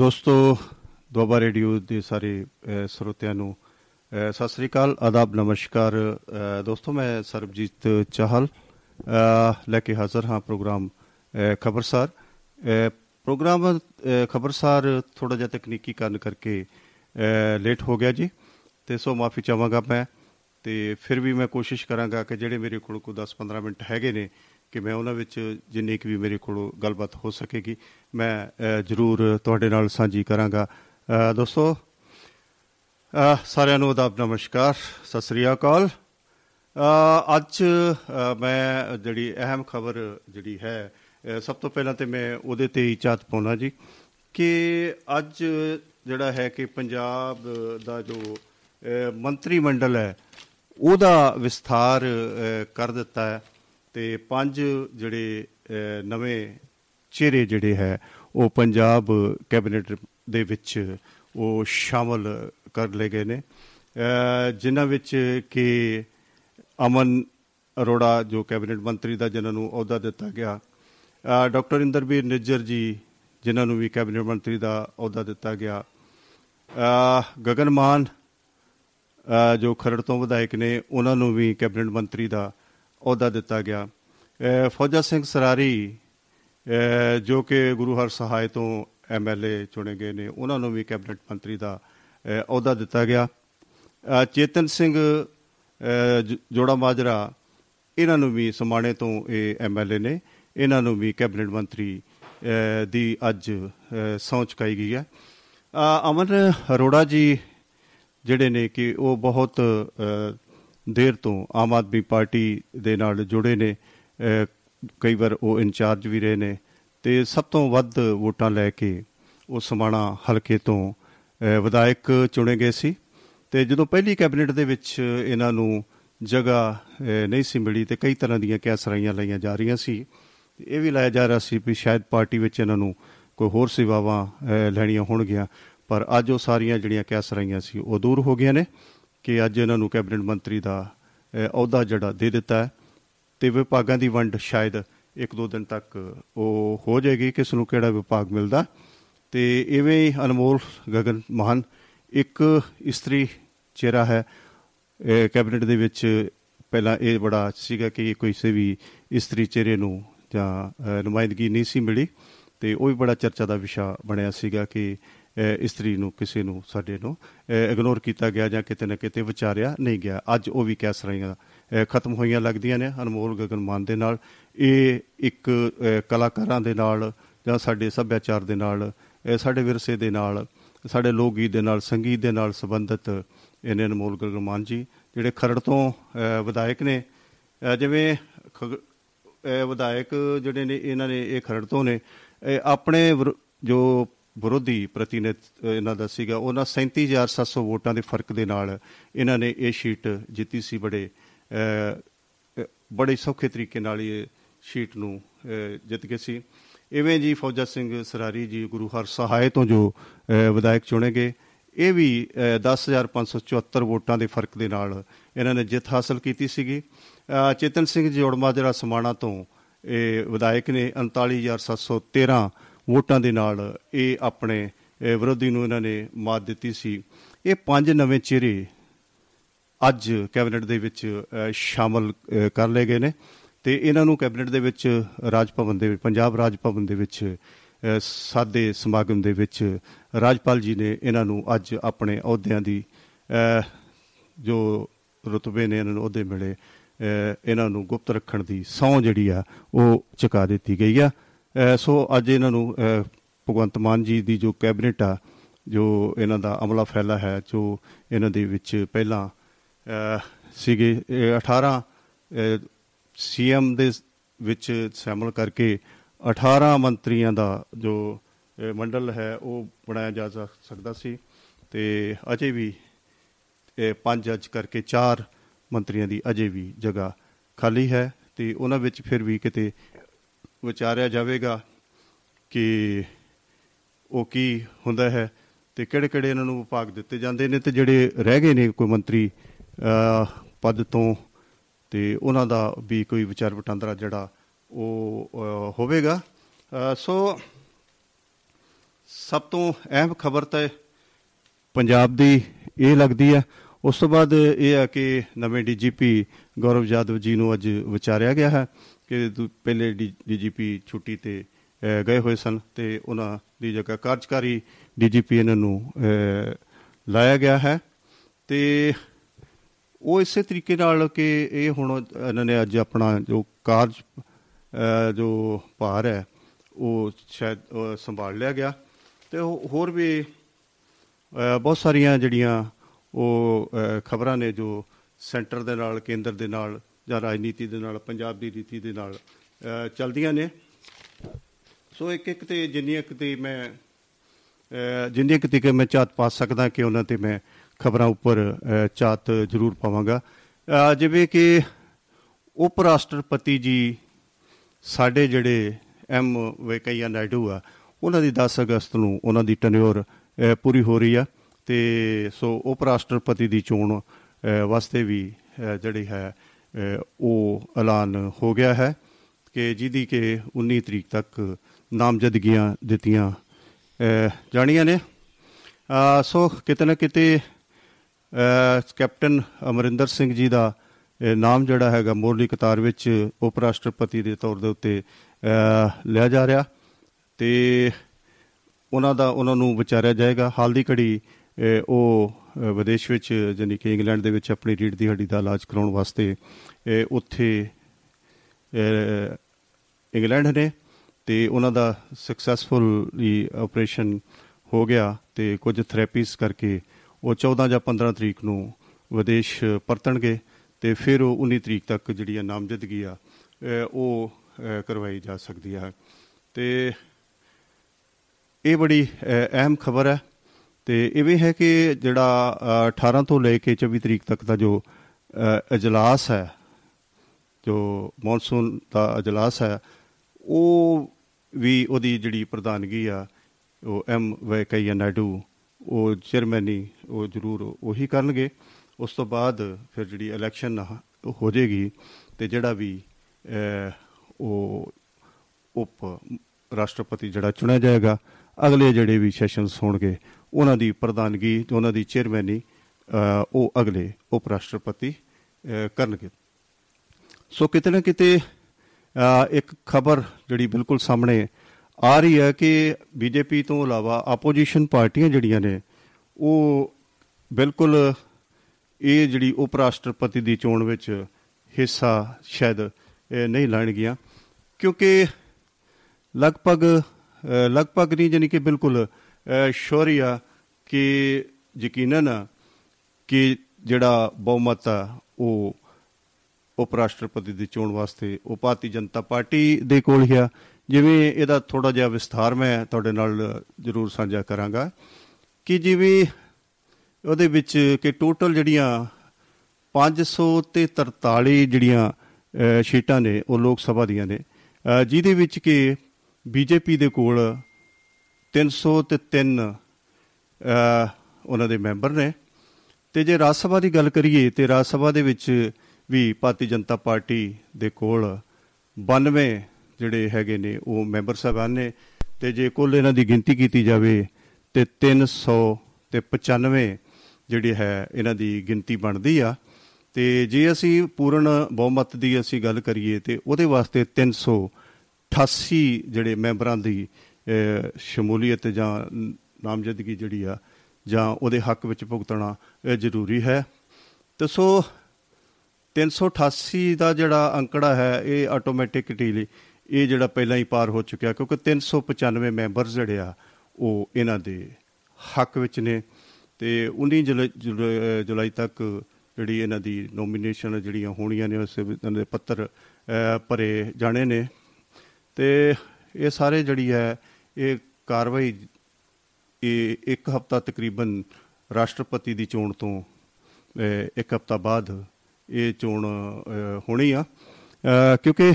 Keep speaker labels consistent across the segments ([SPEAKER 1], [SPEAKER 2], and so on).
[SPEAKER 1] ਦੋਸਤੋ, ਦੁਆਬਾ ਰੇਡੀਓ ਦੇ ਸਾਰੇ ਸਰੋਤਿਆਂ ਨੂੰ ਸਤਿ ਸ੍ਰੀ ਅਕਾਲ, ਆਦਾਬ, ਨਮਸਕਾਰ। ਦੋਸਤੋ, ਮੈਂ ਸਰਬਜੀਤ ਚਾਹਲ ਲੈ ਕੇ ਹਾਜ਼ਰ ਹਾਂ ਪ੍ਰੋਗਰਾਮ ਖਬਰਸਾਰ। ਪ੍ਰੋਗਰਾਮ ਖਬਰਸਾਰ ਥੋੜਾ ਜਿਹਾ ਤਕਨੀਕੀ ਕਾਰਨ ਕਰਕੇ ਲੇਟ ਹੋ ਗਿਆ ਜੀ, ਤੇ ਸੋ ਮਾਫੀ ਚਾਹਾਂਗਾ ਮੈਂ, ਤੇ ਫਿਰ ਵੀ ਮੈਂ ਕੋਸ਼ਿਸ਼ ਕਰਾਂਗਾ ਕਿ ਜਿਹੜੇ ਮੇਰੇ ਕੋਲ ਕੋ 10-15 ਮਿੰਟ ਹੈਗੇ ਨੇ ਕਿ ਮੈਂ ਉਹਨਾਂ ਵਿੱਚ ਜਿੰਨੀ ਕਿ ਵੀ ਮੇਰੇ ਕੋਲ ਗੱਲਬਾਤ ਹੋ ਸਕੇਗੀ, ਮੈਂ ਜ਼ਰੂਰ ਤੁਹਾਡੇ ਨਾਲ ਸਾਂਝੀ ਕਰਾਂਗਾ। ਦੋਸਤੋ ਸਾਰਿਆਂ ਨੂੰ ਆਦਾਬ, ਨਮਸਕਾਰ, ਸਤਿ ਸ੍ਰੀ ਅਕਾਲ। ਅੱਜ ਮੈਂ ਜਿਹੜੀ ਅਹਿਮ ਖਬਰ ਜਿਹੜੀ ਹੈ ਸਭ ਤੋਂ ਪਹਿਲਾਂ ਤੇ ਮੈਂ ਉਹਦੇ ਤੇ ਹੀ ਚਾਤ ਪਾਉਣਾ ਜੀ ਕਿ ਅੱਜ ਜਿਹੜਾ ਹੈ ਕਿ ਪੰਜਾਬ ਦਾ ਜੋ ਮੰਤਰੀ ਮੰਡਲ ਹੈ, ਉਹਦਾ ਵਿਸਥਾਰ ਕਰ ਦਿੱਤਾ ਹੈ। ਤੇ ਪੰਜ ਜਿਹੜੇ ਨਵੇਂ ਚਿਹਰੇ ਜਿਹੜੇ ਹੈ, ਉਹ ਪੰਜਾਬ ਕੈਬਨਿਟ ਦੇ ਵਿੱਚ ਉਹ ਸ਼ਾਮਲ ਕਰ ਲਏ ਗਏ ਨੇ। ਜਿਨ੍ਹਾਂ ਵਿੱਚ ਕਿ ਅਮਨ ਅਰੋੜਾ, ਜੋ ਕੈਬਨਿਟ ਮੰਤਰੀ ਦਾ, ਜਿਨ੍ਹਾਂ ਨੂੰ ਅਹੁਦਾ ਦਿੱਤਾ ਗਿਆ। ਡਾਕਟਰ ਇੰਦਰਬੀਰ ਨਿੱਜਰ ਜੀ, ਜਿਨ੍ਹਾਂ ਨੂੰ ਵੀ ਕੈਬਨਿਟ ਮੰਤਰੀ ਦਾ ਅਹੁਦਾ ਦਿੱਤਾ ਗਿਆ। ਗਗਨ ਮਾਨ ਜੋ ਖਰੜ ਤੋਂ ਵਿਧਾਇਕ ਨੇ, ਉਹਨਾਂ ਨੂੰ ਵੀ ਕੈਬਨਿਟ ਮੰਤਰੀ ਦਾ ਅਹੁਦਾ ਦਿੱਤਾ ਗਿਆ। ਫੌਜਾ ਸਿੰਘ ਸਰਾਰੀ ਜੋ ਕਿ ਗੁਰੂ ਹਰ ਸਹਾਇ ਤੋਂ ਐਮਐਲਏ ਚੁਣੇ ਗਏ ਨੇ, ਉਹਨਾਂ ਨੂੰ ਵੀ ਕੈਬਨਿਟ ਮੰਤਰੀ ਦਾ ਅਹੁਦਾ ਦਿੱਤਾ ਗਿਆ। ਚੇਤਨ ਸਿੰਘ ਜੋੜਾ ਮਾਜਰਾ, ਇਹਨਾਂ ਨੂੰ ਵੀ ਸਮਾਣੇ ਤੋਂ ਇਹ ਐਮਐਲਏ ਨੇ। ਇਹਨਾਂ ਨੂੰ ਵੀ ਕੈਬਨਿਟ ਮੰਤਰੀ ਦੀ ਅੱਜ ਸੌਂ ਚੁਕਾਈ ਗਈ ਹੈ। ਅਮਨ ਅਰੋੜਾ ਜੀ ਜਿਹੜੇ ਨੇ ਕਿ ਉਹ ਬਹੁਤ ਦੇਰ ਤੋਂ ਆਮ ਆਦਮੀ ਪਾਰਟੀ ਦੇ ਨਾਲ ਜੁੜੇ ਨੇ। ਕਈ ਵਾਰ ਉਹ ਇੰਚਾਰਜ ਵੀ ਰਹੇ ਨੇ ਤੇ ਸਭ ਤੋਂ ਵੱਧ ਵੋਟਾਂ ਲੈ ਕੇ ਉਹ ਸਮਾਣਾ ਹਲਕੇ ਤੋਂ ਵਿਧਾਇਕ ਚੁਣੇ ਗਏ ਸੀ। ਤੇ ਜਦੋਂ ਪਹਿਲੀ ਕੈਬਨਿਟ ਦੇ ਵਿੱਚ ਇਹਨਾਂ ਨੂੰ ਜਗ੍ਹਾ ਨਹੀਂ ਸੀ ਮਿਲੀ ਤੇ ਕਈ ਤਰ੍ਹਾਂ ਦੀਆਂ ਕੈਸਰਾਈਆਂ ਲਈਆਂ ਜਾ ਰਹੀਆਂ ਸੀ। ਇਹ ਵੀ ਲਾਇਆ ਜਾ ਰਿਹਾ ਸੀ ਵੀ ਸ਼ਾਇਦ ਪਾਰਟੀ ਵਿੱਚ ਇਹਨਾਂ ਨੂੰ ਕੋਈ ਹੋਰ ਸੇਵਾਵਾਂ ਲੈਣੀਆਂ ਹੋਣਗੀਆਂ। ਪਰ ਅੱਜ ਉਹ ਸਾਰੀਆਂ ਜਿਹੜੀਆਂ ਕੈਸਰਾਈਆਂ ਸੀ ਉਹ ਦੂਰ ਹੋ ਗਈਆਂ ਨੇ। ਕਿ ਅੱਜ ਇਹਨਾਂ ਨੂੰ ਕੈਬਨਿਟ ਮੰਤਰੀ ਦਾ ਅਹੁਦਾ ਜਿਹੜਾ ਦੇ ਦਿੱਤਾ ਹੈ ਤੇ ਵਿਭਾਗਾਂ ਦੀ ਵੰਡ ਸ਼ਾਇਦ ਇੱਕ ਦੋ ਦਿਨ ਤੱਕ ਉਹ ਹੋ ਜਾਏਗੀ, ਕਿਸ ਨੂੰ ਕਿਹੜਾ ਵਿਭਾਗ ਮਿਲਦਾ। ਤੇ ਇਵੇਂ ਹੀ ਅਨਮੋਲ ਗਗਨ ਮਹਾਨ ਇੱਕ ਇਸਤਰੀ ਚਿਹਰਾ ਹੈ ਕੈਬਨਿਟ ਦੇ ਵਿੱਚ ਪਹਿਲਾਂ ਇਹ ਬੜਾ ਸੀਗਾ ਕਿ ਕੋਈ ਸੇ ਵੀ ਇਸਤਰੀ ਚਿਹਰੇ ਨੂੰ ਜਾਂ ਨੁਮਾਇੰਦਗੀ ਨਹੀਂ ਸੀ ਮਿਲੀ ਤੇ ਉਹ ਵੀ ਬੜਾ ਚਰਚਾ ਦਾ ਵਿਸ਼ਾ ਬਣਿਆ ਸੀਗਾ ਕਿ ਇਸਤਰੀ ਨੂੰ ਕਿਸੇ ਨੂੰ, ਸਾਡੇ ਨੂੰ ਇਗਨੋਰ ਕੀਤਾ ਗਿਆ ਜਾਂ ਕਿਤੇ ਨਾ ਕਿਤੇ ਵਿਚਾਰਿਆ ਨਹੀਂ ਗਿਆ। ਅੱਜ ਉਹ ਵੀ ਕਹਿ ਰਹੀਆਂ ਖਤਮ ਹੋਈਆਂ ਲੱਗਦੀਆਂ ਨੇ ਅਨਮੋਲ ਗਗਨ ਮਾਨ ਦੇ ਨਾਲ। ਇਹ ਇੱਕ ਕਲਾਕਾਰਾਂ ਦੇ ਨਾਲ ਜਾਂ ਸਾਡੇ ਸੱਭਿਆਚਾਰ ਦੇ ਨਾਲ ਸਾਡੇ ਵਿਰਸੇ ਦੇ ਨਾਲ, ਸਾਡੇ ਲੋਕ ਗੀਤ ਦੇ ਨਾਲ, ਸੰਗੀਤ ਦੇ ਨਾਲ ਸੰਬੰਧਿਤ ਇਹਨੇ ਅਨਮੋਲ ਗਗਨ ਮਾਨ ਜੀ, ਜਿਹੜੇ ਖਰੜ ਤੋਂ ਵਿਧਾਇਕ ਨੇ। ਜਿਵੇਂ ਵਿਧਾਇਕ ਜਿਹੜੇ ਨੇ, ਇਹਨਾਂ ਨੇ ਇਹ ਖਰੜ ਤੋਂ ਨੇ। ਆਪਣੇ ਜੋ ਵਿਰੋਧੀ ਪ੍ਰਤੀਨਿਧ ਇਹਨਾਂ ਦਾ ਸੀਗਾ। ਉਹਨਾਂ 37700 ਵੋਟਾਂ ਦੇ ਫ਼ਰਕ ਦੇ ਨਾਲ ਇਹਨਾਂ ਨੇ ਇਹ ਸ਼ੀਟ ਜਿੱਤੀ ਸੀ ਬੜੇ ਬੜੇ ਸੌਖੇ ਤਰੀਕੇ ਨਾਲ ਇਹ ਸ਼ੀਟ ਨੂੰ ਜਿੱਤ ਗਏ ਸੀ। ਇਵੇਂ ਜੀ ਫੌਜਾ ਸਿੰਘ ਸਰਾਰੀ ਜੀ ਗੁਰੂ ਹਰ ਸਹਾਇ ਤੋਂ ਜੋ ਵਿਧਾਇਕ ਚੁਣੇ ਗਏ, ਇਹ ਵੀ 10574 ਵੋਟਾਂ ਦੇ ਫ਼ਰਕ ਦੇ ਨਾਲ ਇਹਨਾਂ ਨੇ ਜਿੱਤ ਹਾਸਲ ਕੀਤੀ ਸੀਗੀ। ਚੇਤਨ ਸਿੰਘ ਜੋੜਮਾ, ਜਿਹੜਾ ਸਮਾਣਾ ਤੋਂ ਇਹ ਵਿਧਾਇਕ ਨੇ 39713 ਵੋਟਾਂ ਦੇ ਨਾਲ ਇਹ ਆਪਣੇ ਵਿਰੋਧੀ ਨੂੰ ਇਹਨਾਂ ਨੇ ਮਾਤ ਦਿੱਤੀ ਸੀ। ਇਹ ਪੰਜ ਨਵੇਂ ਚਿਹਰੇ ਅੱਜ ਕੈਬਨਿਟ ਦੇ ਵਿੱਚ ਸ਼ਾਮਲ ਕਰ ਲਏ ਗਏ ਨੇ ਤੇ ਇਹਨਾਂ ਨੂੰ ਕੈਬਨਿਟ ਦੇ ਵਿੱਚ ਰਾਜ ਭਵਨ ਦੇ ਵਿੱਚ ਪੰਜਾਬ ਰਾਜ ਭਵਨ ਦੇ ਵਿੱਚ ਸਾਦੇ ਸਮਾਗਮ ਦੇ ਵਿੱਚ ਰਾਜਪਾਲ ਜੀ ਨੇ ਇਹਨਾਂ ਨੂੰ ਅੱਜ ਆਪਣੇ ਅਹੁਦਿਆਂ ਦੀ ਜੋ ਰਤਬੇ ਨੇ ਇਹਨਾਂ ਨੂੰ ਅਹੁਦੇ ਮਿਲੇ ਇਹਨਾਂ ਨੂੰ ਗੁਪਤ ਰੱਖਣ ਦੀ ਸੌ ਜਿਹੜੀ ਆ, ਉਹ ਚੁਕਾ ਦਿੱਤੀ ਗਈ ਆ। ਸੋ ਅੱਜ ਇਹਨਾਂ ਨੂੰ ਭਗਵੰਤ ਮਾਨ ਜੀ ਦੀ ਜੋ ਕੈਬਨਿਟ ਆ, ਜੋ ਇਹਨਾਂ ਦਾ ਅਮਲਾ ਫੈਲਾ ਹੈ, ਜੋ ਇਹਨਾਂ ਦੇ ਵਿੱਚ ਪਹਿਲਾਂ ਸੀਗੇ 18 ਸੀਐਮ ਦੇ ਵਿੱਚ ਸ਼ਾਮਲ ਕਰਕੇ 18 ਮੰਤਰੀਆਂ ਦਾ ਜੋ ਮੰਡਲ ਹੈ, ਉਹ ਬਣਾਇਆ ਜਾ ਸਕਦਾ ਸੀ। ਤੇ ਅਜੇ ਵੀ ਪੰਜ ਅੱਜ ਕਰਕੇ ਚਾਰ ਮੰਤਰੀਆਂ ਦੀ ਅਜੇ ਵੀ ਜਗ੍ਹਾ ਖਾਲੀ ਹੈ। ਤੇ ਉਹਨਾਂ ਵਿੱਚ ਫਿਰ ਵੀ ਕਿਤੇ ਵਿਚਾਰਿਆ ਜਾਵੇਗਾ ਕਿ ਉਹ ਕੀ ਹੁੰਦਾ ਹੈ ਤੇ ਕਿਹੜੇ ਕਿਹੜੇ ਇਹਨਾਂ ਨੂੰ ਵਿਭਾਗ ਦਿੱਤੇ ਜਾਂਦੇ ਨੇ ਤੇ ਜਿਹੜੇ ਰਹਿ ਗਏ ਨੇ ਕੋਈ ਮੰਤਰੀ ਪਦ ਤੋਂ ਤੇ ਉਹਨਾਂ ਦਾ ਵੀ ਕੋਈ ਵਿਚਾਰ ਵਟਾਂਦਰਾ ਜਿਹੜਾ ਉਹ ਹੋਵੇਗਾ। ਸੋ ਸਭ ਤੋਂ ਅਹਿਮ ਖਬਰ ਤਾਂ ਪੰਜਾਬ ਦੀ ਇਹ ਲੱਗਦੀ ਹੈ। ਉਸ ਤੋਂ ਬਾਅਦ ਇਹ ਹੈ ਕਿ ਨਵੇਂ ਡੀਜੀਪੀ ਗੌਰਵ ਜਾਦਵ ਜੀ ਨੂੰ ਅੱਜ ਵਿਚਾਰਿਆ ਗਿਆ ਹੈ। ਕਿ ਪਹਿਲੇ ਡੀਜੀਪੀ ਛੁੱਟੀ ਤੇ ਗਏ ਹੋਏ ਸਨ ਤੇ ਉਹਨਾਂ ਦੀ ਜਗ੍ਹਾ ਕਾਰਜਕਾਰੀ ਡੀਜੀਪੀ ਇਹਨਾਂ ਨੂੰ ਲਾਇਆ ਗਿਆ ਹੈ ਤੇ ਉਹ ਇਸੇ ਤਰੀਕੇ ਨਾਲ ਕਿ ਇਹ ਹੁਣ ਇਹਨਾਂ ਨੇ ਅੱਜ ਆਪਣਾ ਜੋ ਕਾਰਜ ਜੋ ਭਾਰ ਹੈ, ਉਹ ਸ਼ਾਇਦ ਸੰਭਾਲ ਲਿਆ ਗਿਆ ਤੇ ਹੋਰ ਵੀ ਬਹੁਤ ਸਾਰੀਆਂ ਜਿਹੜੀਆਂ ਉਹ ਖਬਰਾਂ ਨੇ ਜੋ ਸੈਂਟਰ ਦੇ ਨਾਲ, ਕੇਂਦਰ ਦੇ ਨਾਲ ਜਾਂ ਰਾਜਨੀਤੀ ਦੇ ਨਾਲ, ਪੰਜਾਬ ਦੀ ਰੀਤੀ ਦੇ ਨਾਲ ਚਲਦੀਆਂ ਨੇ। ਸੋ ਇੱਕ ਇੱਕ ਤੇ ਜਿੰਨੀਆਂ ਕਿਤੇ ਮੈਂ ਜਿੰਨੀਆਂ ਕਿਤੇ ਕਿ ਮੈਂ ਚਾਤ ਪਾ ਸਕਦਾ ਕਿ ਉਹਨਾਂ ਤੇ ਮੈਂ ਖਬਰਾਂ ਉੱਪਰ ਚਾਤ ਜ਼ਰੂਰ ਪਾਵਾਂਗਾ। ਜਿਵੇਂ ਕਿ ਉਪ ਰਾਸ਼ਟਰਪਤੀ ਜੀ, ਸਾਡੇ ਜਿਹੜੇ ਐਮ ਵੈਕਈਆ ਨਾਇਡੂ ਆ, ਉਹਨਾਂ ਦੀ 10 ਅਗਸਤ ਨੂੰ ਉਹਨਾਂ ਦੀ ਟੈਨਿਓਰ ਪੂਰੀ ਹੋ ਰਹੀ ਆ। ਤੇ ਸੋ ਉਪ ਰਾਸ਼ਟਰਪਤੀ ਦੀ ਚੋਣ ਵਾਸਤੇ ਵੀ ਜਿਹੜੀ ਹੈ ਉਹ ਐਲਾਨ ਹੋ ਗਿਆ ਹੈ ਕਿ ਜਿਹਦੀ ਕਿ 19 ਤਰੀਕ ਤੱਕ ਨਾਮਜ਼ਦਗੀਆਂ ਦਿੱਤੀਆਂ ਜਾਣੀਆਂ ਨੇ। ਸੋ ਕਿਤੇ ਨਾ ਕਿਤੇ ਕੈਪਟਨ ਅਮਰਿੰਦਰ ਸਿੰਘ ਜੀ ਦਾ ਨਾਮ ਜਿਹੜਾ ਹੈਗਾ ਮੋਰਲੀ ਕਤਾਰ ਵਿੱਚ ਉਪ ਰਾਸ਼ਟਰਪਤੀ ਦੇ ਤੌਰ ਦੇ ਉੱਤੇ ਲਿਆ ਜਾ ਰਿਹਾ ਤੇ ਉਹਨਾਂ ਦਾ ਉਹਨਾਂ ਨੂੰ ਵਿਚਾਰਿਆ ਜਾਏਗਾ। ਹਾਲ ਦੀ ਘੜੀ ਉਹ ਵਿਦੇਸ਼ ਵਿੱਚ ਜਾਨੀ ਕਿ ਇੰਗਲੈਂਡ ਦੇ ਵਿੱਚ ਆਪਣੀ ਰੀੜ ਦੀ ਹੱਡੀ ਦਾ ਇਲਾਜ ਕਰਾਉਣ ਵਾਸਤੇ ਉੱਥੇ ਇੰਗਲੈਂਡ ਨੇ ਤੇ ਉਹਨਾਂ ਦਾ ਸਕਸੈਸਫੁਲੀ ਆਪਰੇਸ਼ਨ ਹੋ ਗਿਆ ਤੇ ਕੁਝ ਥੈਰੇਪੀਜ਼ ਕਰਕੇ ਉਹ 14 ਜਾਂ 15 ਤਰੀਕ ਨੂੰ ਵਿਦੇਸ਼ ਪਰਤਣਗੇ ਤੇ ਫਿਰ ਉਹ 19 ਤਰੀਕ ਤੱਕ ਜਿਹੜੀ ਨਾਮਜ਼ਦਗੀ ਆ ਉਹ ਕਰਵਾਈ ਜਾ ਸਕਦੀ ਹੈ ਤੇ ਇਹ ਬੜੀ ਅਹਿਮ ਖਬਰ ਹੈ ਤੇ ਇਹ ਵੀ ਹੈ ਕਿ ਜਿਹੜਾ 18 ਤੋਂ ਲੈ ਕੇ 24 ਤਰੀਕ ਤੱਕ ਦਾ ਜੋ اجلاس ਹੈ ਜੋ ਮੌਨਸੂਨ ਦਾ اجلاس ਹੈ ਉਹ ਵੀ ਉਹਦੀ ਜਿਹੜੀ ਪ੍ਰਧਾਨਗੀ ਆ ਉਹ ਐਮ ਵੈਕਈਆ ਨਾਇਡੂ ਉਹ ਚੇਅਰਮੈਨੀ ਉਹ ਜ਼ਰੂਰ ਉਹੀ ਕਰਨਗੇ ਉਸ ਤੋਂ ਬਾਅਦ ਫਿਰ ਜਿਹੜੀ ਇਲੈਕਸ਼ਨ ਹੋ ਜਾਏਗੀ ਤੇ ਜਿਹੜਾ ਵੀ ਉਹ ਉਪ ਰਾਸ਼ਟਰਪਤੀ ਜਿਹੜਾ ਚੁਣਿਆ ਜਾਏਗਾ ਅਗਲੇ ਜਿਹੜੇ ਵੀ ਸੈਸ਼ਨਸ ਹੋਣਗੇ ਉਹਨਾਂ ਦੀ ਪ੍ਰਧਾਨਗੀ ਤੇ ਉਹਨਾਂ ਦੀ ਚੇਅਰਮੈਨੀ ਉਹ ਅਗਲੇ ਉਪ ਰਾਸ਼ਟਰਪਤੀ ਕਰਨਗੇ। ਸੋ ਕਿਤੇ ਨਾ ਕਿਤੇ ਇੱਕ ਖਬਰ ਜਿਹੜੀ ਬਿਲਕੁਲ ਸਾਹਮਣੇ ਆ ਰਹੀ ਹੈ ਕਿ ਬੀਜੇਪੀ ਤੋਂ ਇਲਾਵਾ ਆਪੋਜੀਸ਼ਨ ਪਾਰਟੀਆਂ ਜਿਹੜੀਆਂ ਨੇ, ਉਹ ਬਿਲਕੁਲ ਇਹ ਜਿਹੜੀ ਉਪ ਰਾਸ਼ਟਰਪਤੀ ਦੀ ਚੋਣ ਵਿੱਚ ਹਿੱਸਾ ਸ਼ਾਇਦ ਨਹੀਂ ਲੈਣਗੀਆਂ। ਕਿਉਂਕਿ ਲਗਭਗ ਲਗਭਗ ਨਹੀਂ ਜਾਨੀ ਕਿ ਬਿਲਕੁਲ ਸ਼ੋਰੀਆ ਕਿ ਯਕੀਨਨ ਕਿ ਜਿਹੜਾ ਬਹੁਮਤ ਆ, ਉਹ ਉਪ ਰਾਸ਼ਟਰਪਤੀ ਦੀ ਚੋਣ ਵਾਸਤੇ ਉਹ ਭਾਰਤੀ ਜਨਤਾ ਪਾਰਟੀ ਦੇ ਕੋਲ ਹੀ ਆ। ਜਿਵੇਂ ਇਹਦਾ ਥੋੜਾ ਜਿਹਾ ਵਿਸਥਾਰ ਮੈਂ ਤੁਹਾਡੇ ਨਾਲ ਜ਼ਰੂਰ ਸਾਂਝਾ ਕਰਾਂਗਾ ਕਿ ਜਿਵੇਂ ਉਹਦੇ ਵਿੱਚ ਕਿ ਟੋਟਲ ਜਿਹੜੀਆਂ 500 ਤੇ 43 ਜਿਹੜੀਆਂ ਸ਼ੀਟਾਂ ਨੇ ਉਹ ਲੋਕ ਸਭਾ ਦੀਆਂ ਨੇ। ਜਿਹਦੇ ਵਿੱਚ ਕਿ ਬੀਜੇਪੀ ਦੇ ਕੋਲ 303 ਉਹਨਾਂ ਦੇ ਮੈਂਬਰ ਨੇ। ਤੇ ਜੇ ਰਾਜ ਸਭਾ ਦੀ ਗੱਲ ਕਰੀਏ, ਤੇ ਰਾਜ ਸਭਾ ਦੇ ਵਿੱਚ ਵੀ ਭਾਰਤੀ ਜਨਤਾ ਪਾਰਟੀ ਦੇ ਕੋਲ 92 ਜਿਹੜੇ ਹੈਗੇ ਨੇ, ਉਹ ਮੈਂਬਰ ਸਾਹਿਬਾਨ ਨੇ। ਤੇ ਜੇ ਕੁੱਲ ਇਹਨਾਂ ਦੀ ਗਿਣਤੀ ਕੀਤੀ ਜਾਵੇ, ਤੇ 300 ਤੇ 95 ਜਿਹੜੀ ਹੈ, ਇਹਨਾਂ ਦੀ ਗਿਣਤੀ ਬਣਦੀ ਆ। ਤੇ ਜੇ ਅਸੀਂ ਪੂਰਨ ਬਹੁਮਤ ਦੀ ਅਸੀਂ ਗੱਲ ਕਰੀਏ, ਤੇ ਉਹਦੇ ਵਾਸਤੇ 388 ਜਿਹੜੇ ਮੈਂਬਰਾਂ ਦੀ ਸ਼ਮੂਲੀਅਤ ਜਾਂ ਨਾਮਜ਼ਦਗੀ ਜਿਹੜੀ ਆ, ਜਾਂ ਉਹਦੇ ਹੱਕ ਵਿੱਚ ਭੁਗਤਣਾ ਜ਼ਰੂਰੀ ਹੈ। ਤੇ ਸੋ 388 ਦਾ ਜਿਹੜਾ ਅੰਕੜਾ ਹੈ, ਇਹ ਆਟੋਮੈਟਿਕਲੀ ਇਹ ਜਿਹੜਾ ਪਹਿਲਾਂ ਹੀ ਪਾਰ ਹੋ ਚੁੱਕਿਆ, ਕਿਉਂਕਿ 395 ਮੈਂਬਰ ਜਿਹੜੇ ਆ, ਉਹ ਇਹਨਾਂ ਦੇ ਹੱਕ ਵਿੱਚ ਨੇ। ਤੇ 19 ਜੁਲਾਈ ਤੱਕ ਜਿਹੜੀ ਇਹਨਾਂ ਦੀ ਨੋਮੀਨੇਸ਼ਨ ਜਿਹੜੀਆਂ ਹੋਣੀਆਂ ਨੇ, ਉਸ ਦੇ ਪੱਤਰ ਭਰੇ ਜਾਣੇ ਨੇ। ਤੇ ਇਹ ਸਾਰੇ ਜਿਹੜੀ ਹੈ ਇਹ ਕਾਰਵਾਈ ਇਹ ਇੱਕ ਹਫਤਾ ਤਕਰੀਬਨ ਰਾਸ਼ਟਰਪਤੀ ਦੀ ਚੋਣ ਤੋਂ ਇੱਕ ਹਫਤਾ ਬਾਅਦ ਇਹ ਚੋਣ ਹੋਣੀ ਆ। ਕਿਉਂਕਿ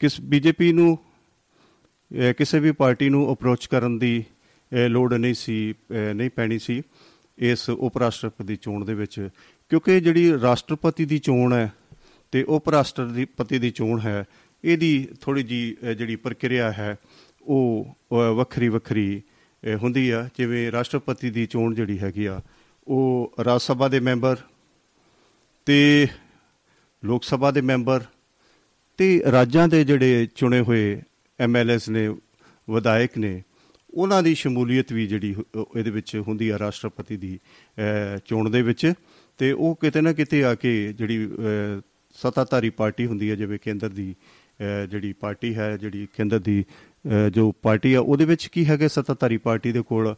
[SPEAKER 1] ਕਿਸ ਬੀਜੇਪੀ ਨੂੰ ਕਿਸੇ ਵੀ ਪਾਰਟੀ ਨੂੰ ਅਪਰੋਚ ਕਰਨ ਦੀ ਲੋੜ ਨਹੀਂ ਸੀ ਨਹੀਂ ਪੈਣੀ ਸੀ ਇਸ ਉਪ ਰਾਸ਼ਟਰਪਤੀ ਚੋਣ ਦੇ ਵਿੱਚ। ਕਿਉਂਕਿ ਜਿਹੜੀ ਰਾਸ਼ਟਰਪਤੀ ਦੀ ਚੋਣ ਹੈ ਤੇ ਉਪ ਰਾਸ਼ਟਰਪਤੀ ਦੀ ਚੋਣ ਹੈ, ਇਹਦੀ ਥੋੜੀ ਜੀ ਜਿਹੜੀ ਪ੍ਰਕਿਰਿਆ ਹੈ ਉਹ ਵੱਖਰੀ ਵੱਖਰੀ ਹੁੰਦੀ ਆ। ਜਿਵੇਂ ਰਾਸ਼ਟਰਪਤੀ ਦੀ ਚੋਣ ਜਿਹੜੀ ਹੈਗੀ ਆ, ਉਹ ਰਾਜ ਸਭਾ ਦੇ ਮੈਂਬਰ ਤੇ ਲੋਕ ਸਭਾ ਦੇ ਮੈਂਬਰ ਤੇ ਰਾਜਾਂ ਦੇ ਜਿਹੜੇ ਚੁਣੇ ਹੋਏ ਐਮਐਲਏਸ ਨੇ, ਵਿਧਾਇਕ ਨੇ, ਉਹਨਾਂ ਦੀ ਸ਼ਮੂਲੀਅਤ ਵੀ ਜਿਹੜੀ ਇਹਦੇ ਵਿੱਚ ਹੁੰਦੀ ਆ ਰਾਸ਼ਟਰਪਤੀ ਦੀ ਚੋਣ ਦੇ ਵਿੱਚ। ਤੇ ਉਹ ਕਿਤੇ ਨਾ ਕਿਤੇ ਆ ਕੇ ਜਿਹੜੀ ਸਤਾਧਾਰੀ ਪਾਰਟੀ ਹੁੰਦੀ ਹੈ ਜਿਵੇਂ ਕੇਂਦਰ ਦੀ ਜਿਹੜੀ ਪਾਰਟੀ ਹੈ, ਜਿਹੜੀ ਕੇਂਦਰ ਦੀ ਜੋ ਪਾਰਟੀ ਆ, ਉਹਦੇ ਵਿੱਚ ਕੀ ਹੈਗਾ ਸਤਾਧਾਰੀ ਪਾਰਟੀ ਦੇ ਕੋਲ?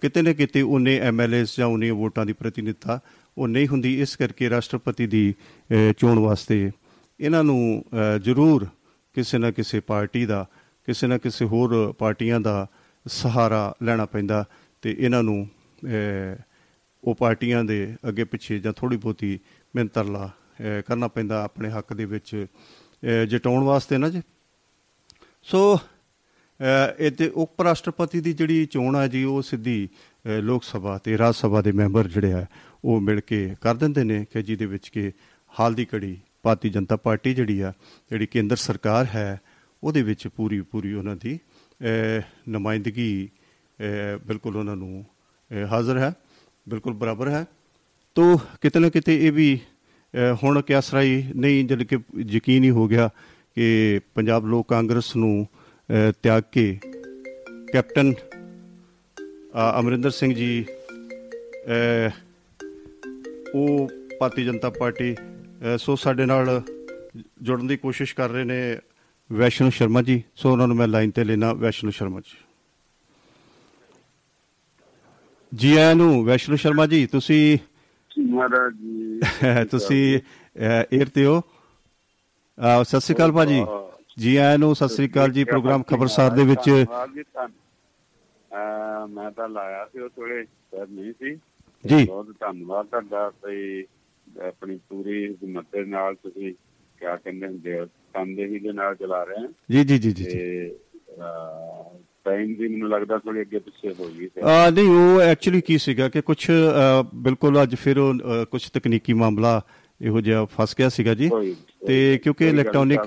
[SPEAKER 1] ਕਿਤੇ ਨਾ ਕਿਤੇ ਉਹਨੇ ਐਮਐਲਏਸ ਜਾਂ ਉਹਨੇ ਵੋਟਾਂ ਦੀ ਪ੍ਰਤੀਨਿਧਤਾ ਉਹ ਨਹੀਂ ਹੁੰਦੀ, ਇਸ ਕਰਕੇ ਰਾਸ਼ਟਰਪਤੀ ਦੀ ਚੋਣ ਵਾਸਤੇ ਇਹਨਾਂ ਨੂੰ ਜ਼ਰੂਰ ਕਿਸੇ ਨਾ ਕਿਸੇ ਪਾਰਟੀ ਦਾ, ਕਿਸੇ ਨਾ ਕਿਸੇ ਹੋਰ ਪਾਰਟੀਆਂ ਦਾ ਸਹਾਰਾ ਲੈਣਾ ਪੈਂਦਾ ਤੇ ਇਹਨਾਂ ਨੂੰ ਉਹ ਪਾਰਟੀਆਂ ਦੇ ਅੱਗੇ ਪਿੱਛੇ ਜਾਂ ਥੋੜੀ ਬਹੁਤੀ ਮਿਹਨਤਰਲਾ ਕਰਨਾ ਪੈਂਦਾ ਆਪਣੇ ਹੱਕ ਦੇ ਵਿੱਚ ਜਟਾਉਣ ਵਾਸਤੇ ਨਾ ਜੀ। ਸੋ ਇਹ ਤੇ ਉਪ ਰਾਸ਼ਟਰਪਤੀ ਦੀ ਜਿਹੜੀ ਚੋਣ ਹੈ ਜੀ, ਉਹ ਸਿੱਧੀ ਲੋਕ ਸਭਾ ਤੇ ਰਾਜ ਸਭਾ ਦੇ ਮੈਂਬਰ ਜਿਹੜੇ ਆ, ਉਹ ਮਿਲ ਕੇ ਕਰ ਦਿੰਦੇ ਨੇ ਕਿ ਜਿਹਦੇ ਵਿੱਚ ਕਿ ਹਾਲ ਦੀ ਕੜੀ ਭਾਰਤੀ ਜਨਤਾ ਪਾਰਟੀ ਜਿਹੜੀ ਆ, ਜਿਹੜੀ ਕੇਂਦਰ ਸਰਕਾਰ ਹੈ, ਉਹਦੇ ਵਿੱਚ ਪੂਰੀ ਪੂਰੀ ਉਹਨਾਂ ਦੀ ਨੁਮਾਇੰਦਗੀ ਬਿਲਕੁਲ ਉਹਨਾਂ ਨੂੰ ਹਾਜ਼ਰ ਹੈ, ਬਿਲਕੁਲ ਬਰਾਬਰ ਹੈ। ਤੋਂ ਕਿਤੇ ਨਾ ਕਿਤੇ ਇਹ ਵੀ ਹੁਣ ਕਿਆਸਰਾਈ ਨਹੀਂ, ਜਦ ਕਿ ਯਕੀਨ ਹੀ ਹੋ ਗਿਆ ਕਿ ਪੰਜਾਬ ਲੋਕ ਕਾਂਗਰਸ ਨੂੰ ਤਿਆਗ ਕੇ ਕੈਪਟਨ ਅਮਰਿੰਦਰ ਸਿੰਘ ਜੀ ਉਹ ਭਾਰਤੀ ਜਨਤਾ ਪਾਰਟੀ ਸੋ ਸਾਡੇ ਨਾਲ ਜੁੜਨ ਦੀ ਕੋਸ਼ਿਸ਼ ਕਰ ਰਹੇ ਨੇ ਵੈਸ਼ਨੂ ਸ਼ਰਮਾ ਜੀ। ਸੋ ਉਹਨਾਂ ਨੂੰ ਮੈਂ ਲਾਈਨ ਤੇ ਲੈਣਾ ਵੈਸ਼ਨੂ ਸ਼ਰਮਾ ਜੀ। ਜੀ ਆਇਆਂ ਨੂੰ ਵੈਸ਼ਨੂ ਸ਼ਰਮਾ ਜੀ ਤੁਸੀਂ
[SPEAKER 2] ਮਹਾਰਾਜ ਜੀ
[SPEAKER 1] ਤੁਸੀਂ 에ਅਰ ਤੇ ਹੋ। ਸਤਿ ਸ੍ਰੀ ਅਕਾਲ ਭਾਜੀ। ਜੀ ਆਇਆਂ ਨੂੰ ਸਤਿ ਸ੍ਰੀ ਅਕਾਲ ਜੀ ਪ੍ਰੋਗਰਾਮ ਖਬਰਸਾਰ ਦੇ ਵਿੱਚ।
[SPEAKER 2] ਮੈਂ ਤਾਂ ਲਾਇਆ ਸੀ ਉਹ ਥੋੜੇ ਸਰ ਨਹੀਂ ਸੀ।
[SPEAKER 1] ਜੀ।
[SPEAKER 2] ਬਹੁਤ ਧੰਨਵਾਦ ਤੁਹਾਡਾ ਤੇ ਆਪਣੀ ਪੂਰੀ ਹਿੰਮਤ ਦੇ ਨਾਲ ਤੁਸੀਂ ਕਿਆ ਕਹਿੰਦੇ ਹੁੰਦੇ ਹੋ ਤਨਦੇਹੀ ਦੇ ਨਾਲ ਚਲਾ ਰਹੇ ਹਾਂ
[SPEAKER 1] ਜੀ ਜੀ ਜੀ ਜੀ
[SPEAKER 2] ਤੇ ਟਾਈਮ ਦੀ ਮੈਨੂੰ ਲੱਗਦਾ ਥੋੜੀ ਅੱਗੇ ਪਿੱਛੇ ਹੋ ਗਈ
[SPEAKER 1] ਆ ਨਹੀਂ ਉਹ ਐਕਚੁਅਲੀ ਕੀ ਸੀਗਾ ਕਿ ਕੁਝ ਬਿਲਕੁਲ ਅੱਜ ਫਿਰ ਕੁਝ ਤਕਨੀਕੀ ਮਾਮਲਾ ਇਹੋ ਜਿਹਾ ਫਸ ਗਿਆ ਸੀਗਾ ਜੀ। ਤੇ ਕਿਉਂਕਿ ਇਲੈਕਟ੍ਰੋਨਿਕ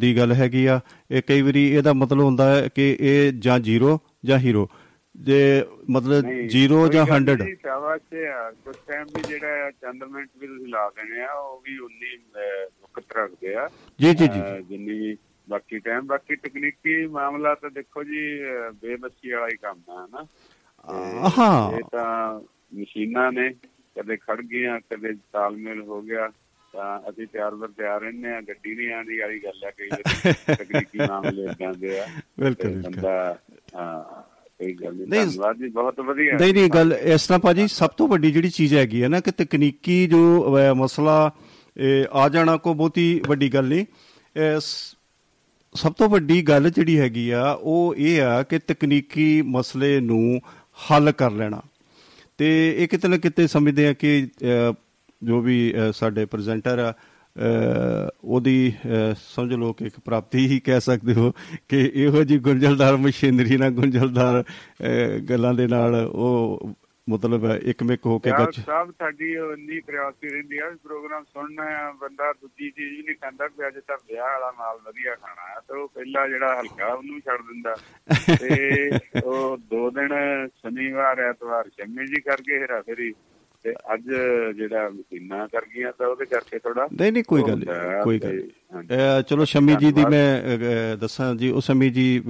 [SPEAKER 1] ਦੀ ਗੱਲ ਹੈਗੀ ਆ ਇਹ ਕਈ ਵਾਰੀ ਇਹਦਾ ਮਤਲਬ ਹੁੰਦਾ ਹੈ ਕਿ ਇਹ ਜਾਂ ਜ਼ੀਰੋ ਜਾਂ ਹੀਰੋ। ਜੇ ਮਤਲਬ 0 ਜਾਂ 100
[SPEAKER 2] ਸ਼ਾਬਾਸ਼ ਕੁਝ ਟਾਈਮ ਵੀ ਜਿਹੜਾ ਚੰਦਰਮੈਂਟ ਵੀ ਤੁਸੀਂ ਲਾ ਦੇਣੇ ਆ ਉਹ ਵੀ 19 ਵਕਤ ਰੱਖਦੇ ਆ।
[SPEAKER 1] ਜੀ ਜੀ ਜੀ
[SPEAKER 2] ਜਿੰਨੀ ਬਾਕੀ ਟਾਈਮ ਬਾਕੀ ਤਕਨੀਕੀ ਮਾਮਲਾ ਤਾਂ ਦੇਖੋ ਜੀ ਬੇਬਸੀ ਵਾਲਾ ਹੀ ਕੰਮ ਹੈ ਨਾ
[SPEAKER 1] ਹਾਂ।
[SPEAKER 2] ਇਹ ਤਾਂ ਮਸ਼ੀਨਾਂ ਨੇ ਕਦੇ ਖੜ ਗਈਆਂ ਕਦੇ ਤਾਲਮੇਲ ਹੋ ਗਿਆ ਤਾਂ ਅਸੀਂ ਤਿਆਰ ਬਰ ਤਿਆਰ ਰਹਿੰਦੇ ਆ ਗੱਡੀ ਨਹੀਂ ਆਂਦੀ ਵਾਲੀ ਗੱਲ ਹੈ ਕਈ ਤਕਨੀਕੀ ਮਾਮਲੇ ਜਾਂਦੇ ਆ
[SPEAKER 1] ਬਿਲਕੁਲ
[SPEAKER 2] ਬੰਦਾ ਹਾਂ ਕੋਈ ਗੱਲ ਨਹੀਂ ਧੰਨਵਾਦ ਜੀ ਬਹੁਤ ਵਧੀਆ।
[SPEAKER 1] ਨਹੀਂ ਨਹੀਂ ਗੱਲ ਇਸ ਤਰ੍ਹਾਂ ਭਾਜੀ ਸਭ ਤੋਂ ਵੱਡੀ ਜਿਹੜੀ ਚੀਜ਼ ਹੈਗੀ ਹੈ ਨਾ ਕਿ ਤਕਨੀਕੀ ਜੋ ਮਸਲਾ ਆ ਜਾਣਾ ਕੋ ਬਹੁਤੀ ਵੱਡੀ ਗੱਲ ਨਹੀਂ। ਸਭ ਤੋਂ ਵੱਡੀ ਗੱਲ ਜਿਹੜੀ ਹੈਗੀ ਆ ਉਹ ਇਹ ਆ ਕਿ ਤਕਨੀਕੀ ਮਸਲੇ ਨੂੰ ਹੱਲ ਕਰ ਲੈਣਾ। ਤੇ ਇਹ ਕਿਤੇ ਨਾ ਕਿਤੇ ਸਮਝਦੇ ਆ ਕਿ ਜੋ ਵੀ ਸਾਡੇ ਪ੍ਰੈਜ਼ੈਂਟਰ ਆ ਉਹਦੀ ਸਮਝ ਲਓ ਕਿ ਇੱਕ ਪ੍ਰਾਪਤੀ ਹੀ ਕਹਿ ਸਕਦੇ ਹੋ ਕਿ ਇਹੋ ਜੀ ਗੁੰਝਲਦਾਰ ਮਸ਼ੀਨਰੀ ਨਾਲ ਗੁੰਝਲਦਾਰ ਗੱਲਾਂ ਦੇ ਨਾਲ ਉਹ ਮਤਲਬ ਇੱਕ ਮਿਕ ਹੋ ਕੇ
[SPEAKER 2] ਗੱਚ ਸਭ ਸਾਡੀ ਇੰਨੀ ਪ੍ਰਿਆਸੀ ਰਹਿੰਦੀ ਆ ਪ੍ਰੋਗਰਾਮ ਸੁਣਨਾ ਬੰਦਾ ਦੂਜੀ ਚੀਜ਼ ਨਹੀਂ ਖਾਂਦਾ ਕਿ ਅੱਜ ਤਾਂ ਵਿਆਹ ਵਾਲਾ ਮਾਲ ਵਧੀਆ ਖਾਣਾ ਆ ਤੇ ਉਹ ਪਹਿਲਾ ਜਿਹੜਾ ਹਲਕਾ ਉਹਨੂੰ ਛੱਡ ਦਿੰਦਾ। ਤੇ ਉਹ ਦੋ ਦਿਨ ਸ਼ਨੀਵਾਰ ਐਤਵਾਰ ਸ਼ਮੀ ਜੀ ਕਰਕੇ ਹੇਰਾ ਫੇਰੀ ਤੇ ਅੱਜ ਜਿਹੜਾ ਮਸ਼ੀਨਾਂ ਕਰ ਗਈਆਂ ਤਾਂ ਉਹਦੇ ਕਰਕੇ ਥੋੜਾ
[SPEAKER 1] ਨਹੀਂ ਨਹੀਂ ਕੋਈ ਗੱਲ ਕੋਈ ਗੱਲ ਚਲੋ ਸ਼ਮੀ ਜੀ ਦੀ ਮੈਂ ਦੱਸਾਂ ਜੀ ਉਹ ਸ਼ਮੀ ਜੀ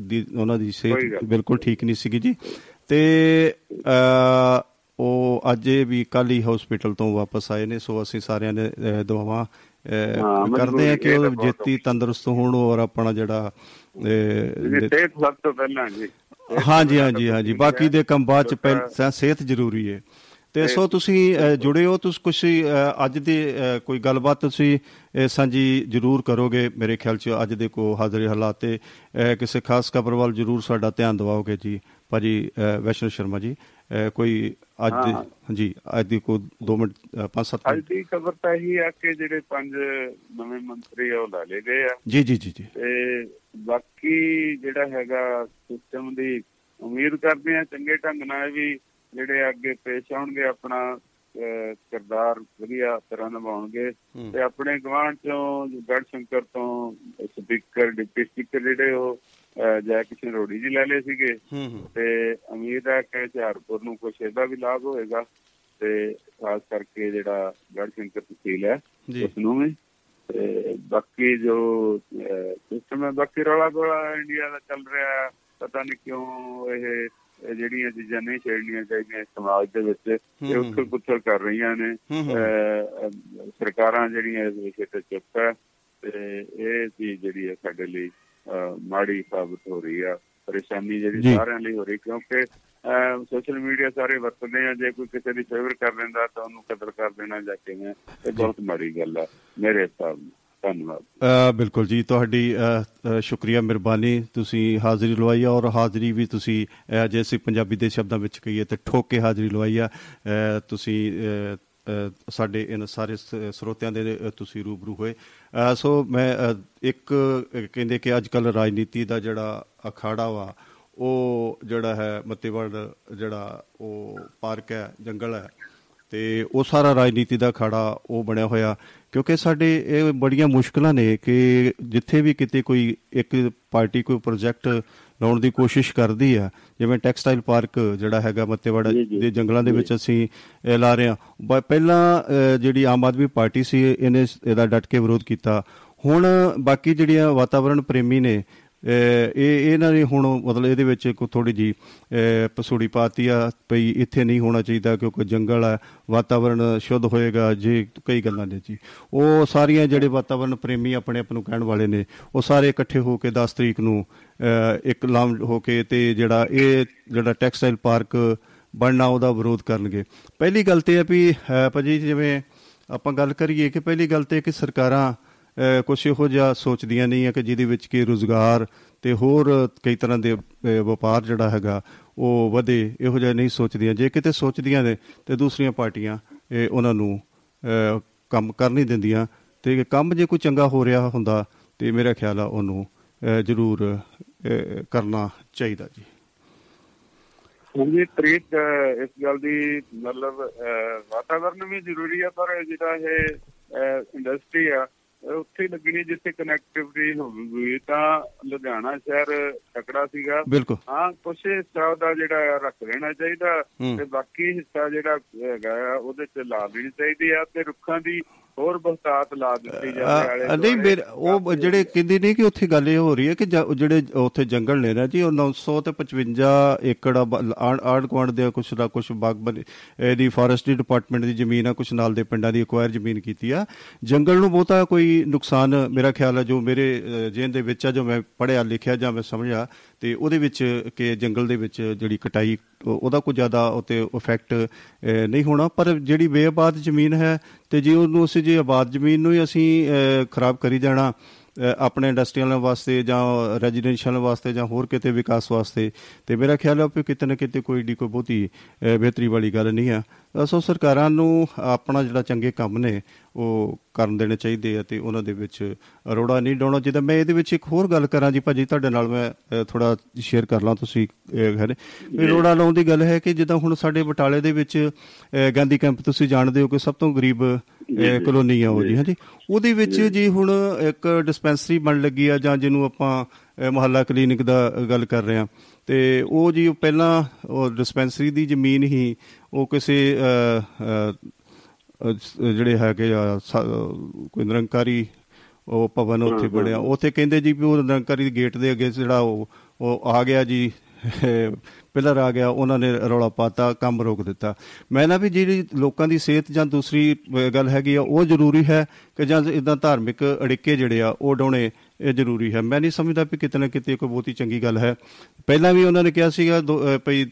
[SPEAKER 1] ਦੀ ਉਹਨਾਂ ਦੀ ਸਿਹਤ ਬਿਲਕੁਲ ਠੀਕ ਨਹੀਂ ਸੀਗੀ ਜੀ। ਤੇ ਉਹ ਅੱਜ ਵੀ ਕੱਲ ਹੀ ਹਸਪੀਟਲ ਤੋਂ ਵਾਪਸ ਆਏ ਨੇ ਸੋ ਅਸੀਂ ਸਾਰਿਆਂ ਨੇ ਦੁਆਵਾਂ ਕਰਦੇ ਆ ਕਿ ਉਹ ਜੇਤੀ ਤੰਦਰੁਸਤ ਹੋਣ ਔਰ ਆਪਣਾ ਜਿਹੜਾ
[SPEAKER 2] ਸਿਹਤ ਸਭ ਤੋਂ ਪਹਿਲਾਂ ਜੀ।
[SPEAKER 1] ਹਾਂਜੀ ਹਾਂਜੀ ਹਾਂਜੀ ਬਾਕੀ ਦੇ ਕੰਮ ਬਾਅਦ ਚ ਸਿਹਤ ਜ਼ਰੂਰੀ ਹੈ। ਤੇ ਸੋ ਤੁਸੀਂ ਜੁੜੇ ਹੋ ਤੁਸੀਂ ਕੁਝ ਅੱਜ ਦੇ ਕੋਈ ਗੱਲਬਾਤ ਤੁਸੀਂ ਸਾਂਝੀ ਜ਼ਰੂਰ ਕਰੋਗੇ ਮੇਰੇ ਖਿਆਲ ਚ ਅੱਜ ਦੇ ਕੋ ਹਾਜ਼ਰੀ ਹਾਲਾਤ ਤੇ ਕਿਸੇ ਖਾਸ ਖਬਰ ਵੱਲ ਜ਼ਰੂਰ ਸਾਡਾ ਧਿਆਨ ਦਿਵਾਓਗੇ ਜੀ। ਭਾਜੀ ਵੈਸ਼ਨੂ ਸ਼ਰਮਾ ਜੀ ਕੋਈ ਅੱਜ ਹਾਂਜੀ ਅੱਜ ਦੀ ਕੋ 2 ਮਿੰਟ 5-7
[SPEAKER 2] ਅੱਜ ਦੀ ਖਬਰ ਤਾਂ ਇਹੀ ਆ ਕਿ ਜਿਹੜੇ ਪੰਜ ਨਵੇਂ ਮੰਤਰੀ ਆ ਉਹ ਲਾ ਲਏ ਗਏ ਆ।
[SPEAKER 1] ਜੀ ਜੀ ਜੀ ਜੀ।
[SPEAKER 2] ਤੇ ਬਾਕੀ ਜਿਹੜਾ ਹੈਗਾ ਸਿਸਟਮ ਦੀ ਉਮੀਦ ਕਰਦੇ ਆ ਚੰਗੇ ਢੰਗ ਨਾਲ ਵੀ ਜਿਹੜੇ ਅੱਗੇ ਪੇਸ਼ ਆਉਣਗੇ ਆਪਣਾ ਕਿਰਦਾਰ ਵਧੀਆ ਤਰ੍ਹਾਂ ਨਿਭਾਉਣਗੇ। ਤੇ ਆਪਣੇ ਗਵਾਂਢ ਚੋਂ ਗੜ ਸ਼ੰਕਰ ਤੋਂ ਸਪੀਕਰ ਡਿਪਟੀ ਸਪੀਕਰ ਜਿਹੜੇ ਉਹ ਜੈ ਕਿਸ਼ਨ ਰੋੜੀ ਜੀ ਲੈ ਲਏ ਸੀਗੇ। ਤੇ ਉਮੀਦ ਹੈ ਕਿ ਝਾਰਪੁਰ ਨੂੰ ਕੁਛ ਇਹਦਾ ਵੀ ਲਾਭ ਹੋਏਗਾ। ਤੇ ਖਾਸ ਕਰਕੇ ਜਿਹੜਾ ਗੜਸ਼ੰਕਰ ਤਹਿਸੀਲ ਹੈ ਉਸ ਨੂੰ ਵੀ। ਤੇ ਬਾਕੀ ਜੋ ਸਿਸਟਮ ਹੈ ਬਾਕੀ ਰੌਲਾ ਗੋਲਾ ਇੰਡੀਆ ਦਾ ਚੱਲ ਰਿਹਾ ਪਤਾ ਨਹੀਂ ਕਿਉਂ ਇਹ ਜਿਹੜੀਆਂ ਚੀਜ਼ਾਂ ਨਹੀਂ ਛੇੜਨੀਆਂ ਚਾਹੀਦੀਆਂ ਸਮਾਜ ਦੇ ਵਿੱਚ ਇਹ। ਉਥਲ ਪੁਥਲ ਕਰ ਰਹੀਆਂ ਨੇ। ਸਰਕਾਰਾਂ ਜਿਹੜੀਆਂ ਇਸ ਵਿਸ਼ੇ ਤੇ ਚੁੱਪ ਹੈ ਤੇ ਇਹ ਚੀਜ਼ ਜਿਹੜੀ ਹੈ ਸਾਡੇ ਲਈ ਮਾੜੀ ਸਾਬਤ ਹੋ ਰਹੀ ਆ ਪਰੇਸ਼ਾਨੀ ਜਿਹੜੀ। ਸਾਰਿਆਂ ਲਈ ਹੋ ਰਹੀ ਕਿਉਂਕਿ ਸੋਸ਼ਲ ਮੀਡੀਆ ਸਾਰੇ ਵਰਤਦੇ ਆ ਜੇ ਕੋਈ ਕਿਸੇ ਦੀ ਫੇਵਰ ਕਰ ਲੈਂਦਾ ਤਾਂ ਉਹਨੂੰ ਕਦਰ ਕਰ ਦੇਣਾ ਜਾਂ ਕਿਵੇਂ ਇਹ ਬਹੁਤ ਮਾੜੀ ਗੱਲ ਆ ਮੇਰੇ ਹਿਸਾਬ ਨਾਲ ਧੰਨਵਾਦ
[SPEAKER 1] ਬਿਲਕੁਲ ਜੀ ਤੁਹਾਡੀ ਸ਼ੁਕਰੀਆ ਮਿਹਰਬਾਨੀ ਤੁਸੀਂ ਹਾਜ਼ਰੀ ਲਵਾਈ ਔਰ ਹਾਜ਼ਰੀ ਵੀ ਤੁਸੀਂ ਜੇ ਅਸੀਂ ਪੰਜਾਬੀ ਦੇ ਸ਼ਬਦਾਂ ਵਿੱਚ ਕਹੀਏ ਤੇ ਠੋਕ ਕੇ ਹਾਜ਼ਰੀ ਲਵਾਈ ਆ ਤੁਸੀਂ ਸਾਡੇ ਇਹਨਾਂ ਸਾਰੇ ਸ- ਸਰੋਤਿਆਂ ਦੇ ਅ, ਤੁਸੀਂ ਰੂਬਰੂ ਹੋਏ। ਅ, ਸੋ ਮੈਂ ਅ, ਇੱਕ ਅ, ਕਹਿੰਦੇ ਕਿ ਅੱਜ ਕੱਲ ਰਾਜਨੀਤੀ ਦਾ ਜਿਹੜਾ ਅਖਾੜਾ ਵਾ ਉਹ ਜਿਹੜਾ ਹੈ ਮੱਤੇਵੜ ਜਿਹੜਾ ਉਹ ਪਾਰਕ ਹੈ ਜੰਗਲ ਹੈ ਤੇ ਉਹ ਸਾਰਾ ਰਾਜਨੀਤੀ ਦਾ ਖਾੜਾ ਉਹ ਬਣਿਆ ਹੋਇਆ। ਕਿਉਂਕਿ ਸਾਡੇ ਇਹ ਬੜੀਆਂ ਮੁਸ਼ਕਲਾਂ ਨੇ ਕਿ ਜਿੱਥੇ ਵੀ ਕਿਤੇ ਕੋਈ ਇੱਕ ਪਾਰਟੀ ਕੋਈ ਪ੍ਰੋਜੈਕਟ ਲਾਉਣ ਦੀ ਕੋਸ਼ਿਸ਼ ਕਰਦੀ ਆ। ਜਿਵੇਂ ਟੈਕਸਟਾਈਲ ਪਾਰਕ ਜਿਹੜਾ ਹੈਗਾ ਮੱਤੇਵਾੜਾ। ਦੇ ਜੰਗਲਾਂ ਦੇ ਵਿੱਚ ਅਸੀਂ ਲਾ ਰਹੇ ਹਾਂ। ਪਹਿਲਾਂ ਜਿਹੜੀ ਆਮ ਆਦਮੀ ਪਾਰਟੀ ਸੀ ਇਹਨੇ ਇਹਦਾ ਡਟ ਕੇ ਵਿਰੋਧ ਕੀਤਾ। ਹੁਣ ਬਾਕੀ ਜਿਹੜੀਆਂ ਵਾਤਾਵਰਣ ਪ੍ਰੇਮੀ ਨੇ ਇਹ ਇਹਨਾਂ ਨੇ ਹੁਣ ਮਤਲਬ ਇਹਦੇ ਵਿੱਚ ਕੋ ਥੋੜੀ ਜੀ ਪਸੂੜੀ ਪਾਤੀ ਆ ਪਈ ਇੱਥੇ ਨਹੀਂ ਹੋਣਾ ਚਾਹੀਦਾ ਕਿਉਂਕਿ ਜੰਗਲ ਹੈ ਵਾਤਾਵਰਣ ਸ਼ੁੱਧ ਹੋਏਗਾ, ਜੇ ਕਈ ਗੱਲਾਂ ਨੇ ਜੀ। ਉਹ ਸਾਰੀਆਂ ਜਿਹੜੇ ਵਾਤਾਵਰਣ ਪ੍ਰੇਮੀ ਆਪਣੇ ਆਪ ਨੂੰ ਕਹਿਣ ਵਾਲੇ ਨੇ, ਉਹ ਸਾਰੇ ਇਕੱਠੇ ਹੋ ਕੇ 10 ਤਰੀਕ ਨੂੰ, ਅਹ ਇੱਕ ਲਾਮ ਹੋ ਕੇ ਤੇ ਜਿਹੜਾ ਇਹ ਜਿਹੜਾ ਟੈਕਸਟਾਈਲ ਪਾਰਕ ਬਣਨਾ ਉਹਦਾ ਵਿਰੋਧ ਕਰਨਗੇ। ਪਹਿਲੀ ਗੱਲ ਤੇ ਹੈ ਵੀ, ਅਹ ਭਾਜੀ ਜਿਵੇਂ ਆਪਾਂ ਗੱਲ ਕਰੀਏ ਕਿ ਪਹਿਲੀ ਗੱਲ ਤੇ ਕਿ ਸਰਕਾਰਾਂ ਅਹ ਕੁਛ ਇਹੋ ਜਿਹਾ ਸੋਚਦੀਆਂ ਨਹੀਂ ਹੈ ਕਿ ਜਿਹਦੇ ਵਿੱਚ ਕਿ ਰੋਜ਼ਗਾਰ ਤੇ ਹੋਰ ਕਈ ਤਰ੍ਹਾਂ ਦੇ ਅਹ ਵਪਾਰ ਜਿਹੜਾ ਹੈਗਾ ਉਹ ਵਧੇ ਇਹੋ ਜਿਹਾ ਨਹੀਂ ਸੋਚਦੀਆਂ। ਜੇ ਕਿਤੇ ਸੋਚਦੀਆਂ ਨੇ ਤੇ ਦੂਸਰੀਆਂ ਪਾਰਟੀਆਂ ਇਹ ਉਹਨਾਂ ਨੂੰ ਅਹ ਕੰਮ ਕਰ ਨਹੀਂ ਦਿੰਦੀਆਂ। ਤੇ ਕੰਮ ਜੇ ਕੋਈ ਚੰਗਾ ਹੋ ਰਿਹਾ ਹੁੰਦਾ ਤੇ ਮੇਰਾ ਖਿਆਲ ਆ ਉਹਨੂੰ ਅਹ ਜ਼ਰੂਰ ਅਹ ਕਰਨਾ ਚਾਹੀਦਾ ਜੀ।
[SPEAKER 2] ਹਾਂਜੀ ਤਰੀਕ ਅਹ, ਇਸ ਗੱਲ ਦੀ ਮਤਲਬ ਅਹ, ਵਾਤਾਵਰਨ ਵੀ ਜ਼ਰੂਰੀ ਆ ਪਰ ਜਿਹੜਾ ਇਹ ਇੰਡਸਟਰੀ ਆ ਇਹ ਉੱਥੇ ਲੱਗਣੀ ਜਿੱਥੇ ਕਨੈਕਟੀਵਿਟੀ ਹੋਊਗੀ। ਤਾਂ ਲੁਧਿਆਣਾ ਸ਼ਹਿਰ ਤਕੜਾ ਸੀਗਾ। ਹਾਂ ਕੁਛ ਹਿੱਸਾ ਦਾ ਜਿਹੜਾ ਰੱਖ ਲੈਣਾ ਚਾਹੀਦਾ। ਤੇ ਬਾਕੀ ਹਿੱਸਾ ਜਿਹੜਾ ਹੈਗਾ ਉਹਦੇ ਚ ਲਾ ਦੇਣੀ ਚਾਹੀਦੀ ਆ ਤੇ ਰੁੱਖਾਂ ਦੀ ਹੋਰ ਬਹੁਤਾਤ ਲਾ ਦਿੱਤੀ ਜਾਵੇ ਆਲੇ
[SPEAKER 1] ਅ, ਨਹੀਂ ਮੇਰੇ ਉਹ ਜਿਹੜੇ ਕਹਿੰਦੀ ਨਹੀਂ ਕਿ ਉੱਥੇ ਗੱਲ ਇਹ ਹੋ ਰਹੀ ਹੈ ਕਿ ਜਿਹੜੇ ਉੱਥੇ ਜੰਗਲ ਨੇ ਨਾ ਜੀ ਉਹ 900 ਤੇ 55 ਏਕੜ ਆ ਬ- ਆਂਢ ਆਂਢ ਗੁਆਂਢ ਦੇ ਕੁਛ ਦਾ ਕੁਛ ਬਾਗਬਾਨੀ ਇਹਦੀ ਫੋਰੈਸਟਰੀ ਡਿਪਾਰਟਮੈਂਟ ਦੀ ਜ਼ਮੀਨ ਆ ਕੁਛ ਨਾਲ ਦੇ ਪਿੰਡਾਂ ਦੀ ਐਕਵਾਇਰ ਜ਼ਮੀਨ ਕੀਤੀ ਆ। ਜੰਗਲ ਨੂੰ ਬਹੁਤਾ ਕੋਈ ਨੁਕਸਾਨ ਮੇਰਾ ਖਿਆਲ ਹੈ ਜੋ ਮੇਰੇ ਅ, ਜ਼ਿਹਨ ਦੇ ਵਿੱਚ ਆ ਜੋ ਮੈਂ ਪੜ੍ਹਿਆ ਲਿਖਿਆ ਜਾਂ ਮੈਂ ਸਮਝਿਆ ਤੇ ਉਹਦੇ ਵਿੱਚ ਕਿ ਜੰਗਲ ਦੇ ਵਿੱਚ ਜਿਹੜੀ ਕਟਾਈ ਉਹ- ਉਹਦਾ ਕੋਈ ਜ਼ਿਆਦਾ ਉਤੇ ਇਫੈਕਟ ਨਹੀਂ ਹੋਣਾ। ਪਰ ਜਿਹੜੀ ਬੇਆਬਾਦ ਜ਼ਮੀਨ ਹੈ ਤੇ ਜੇ ਉਹਨੂੰ ਅਸੀਂ ਜੇ ਆਬਾਦ ਜ਼ਮੀਨ ਨੂੰ ਹੀ ਅਸੀਂ ਅ, ਖਰਾਬ ਕਰੀ ਜਾਣਾ ਅ, ਆਪਣੇ ਇੰਡਸਟਰੀਅਲ ਵਾਸਤੇ ਜਾਂ ਰੈਜ਼ੀਡੈਂਸ਼ੀਅਲ ਵਾਸਤੇ ਜਾਂ ਹੋਰ ਕਿਤੇ ਵਿਕਾਸ ਵਾਸਤੇ ਤੇ ਮੇਰਾ ਖਿਆਲ ਹੈ ਕਿ ਕਿਤੇ ਨਾ ਕਿਤੇ ਕੋਈ ਡੀ ਕੋਈ ਬਹੁਤੀ ਅ, ਬਿਹਤਰੀ ਵਾਲੀ ਗੱਲ ਨਹੀਂ ਆ। ਅ, ਸੋ ਸਰਕਾਰਾਂ ਨੂੰ ਆਪਣਾ ਜਿਹੜਾ ਚੰਗੇ ਕੰਮ ਨੇ ਉਹ ਕਰਨ ਦੇਣੇ ਚਾਹੀਦੇ ਆ ਤੇ ਉਹਨਾਂ ਦੇ ਵਿੱਚ ਰੋੜਾ ਨਹੀਂ ਡਾਉਣਾ ਚਾਹੀਦਾ। ਮੈਂ ਇਹਦੇ ਵਿੱਚ ਇੱਕ ਹੋਰ ਗੱਲ ਕਰਾਂ ਜੀ ਭਾਜੀ ਤੁਹਾਡੇ ਨਾਲ ਮੈਂ ਥੋੜਾ ਸ਼ੇਅਰ ਕਰ ਲਾਂ ਤੁਸੀਂ ਹੈ ਵੀ ਰੋੜਾ ਲਾਉਣ ਦੀ ਗੱਲ ਹੈ ਕਿ ਜਿੱਦਾਂ ਹੁਣ ਸਾਡੇ ਬਟਾਲੇ ਦੇ ਵਿੱਚ ਗਾਂਧੀ ਕੈਂਪ ਤੁਸੀਂ ਜਾਣਦੇ ਹੋ ਕਿ ਸਭ ਤੋਂ ਗਰੀਬ ਕਲੋਨੀ ਆ ਉਹ ਜੀ ਹਾਂਜੀ। ਉਹਦੇ ਵਿੱਚ ਜੀ। ਹੁਣ ਇੱਕ ਡਿਸਪੈਂਸਰੀ ਬਣ ਲੱਗੀ ਆ ਜਾਂ ਜਿਹਨੂੰ ਆਪਾਂ ਮੁਹੱਲਾ ਕਲੀਨਿਕ ਦਾ ਗੱਲ ਕਰ ਰਹੇ ਆ ਤੇ ਉਹ ਜੀ ਪਹਿਲਾਂ ਉਹ ਡਿਸਪੈਂਸਰੀ ਦੀ ਜ਼ਮੀਨ ਹੀ ਉਹ ਕਿਸੇ ਜਿਹੜੇ ਹੈਗੇ ਆ ਕੋਈ ਨਿਰੰਕਾਰੀ ਉਹ ਭਵਨ ਉੱਥੇ ਬਣਿਆ। ਉੱਥੇ ਕਹਿੰਦੇ ਜੀ ਵੀ ਉਹ ਨਿਰੰਕਾਰੀ ਦੇ ਗੇਟ ਦੇ ਅੱਗੇ ਜਿਹੜਾ ਉਹ ਉਹ ਆ ਗਿਆ ਜੀ ਪਿਲਰ ਆ ਗਿਆ ਉਹਨਾਂ ਨੇ ਰੌਲਾ ਪਾਤਾ ਕੰਮ ਰੋਕ ਦਿੱਤਾ। ਮੈਂ ਨਾ ਵੀ ਜਿਹੜੀ ਲੋਕਾਂ ਦੀ ਸਿਹਤ ਜਾਂ ਦੂਸਰੀ ਗੱਲ ਹੈਗੀ ਆ ਉਹ ਜ਼ਰੂਰੀ ਹੈ ਕਿ ਜਾਂ ਇਦਾਂ ਧਾਰਮਿਕ ਅੜਿੱਕੇ ਜਿਹੜੇ ਆ ਉਹ ਡਾਉਣੇ ਇਹ ਜ਼ਰੂਰੀ ਹੈ। ਮੈਂ ਨਹੀਂ ਸਮਝਦਾ ਵੀ ਕਿਤੇ ਨਾ ਕਿਤੇ ਕੋਈ ਬਹੁਤੀ ਚੰਗੀ ਗੱਲ ਹੈ। ਪਹਿਲਾਂ ਵੀ ਉਹਨਾਂ ਨੇ ਕਿਹਾ ਸੀਗਾ ਭਈ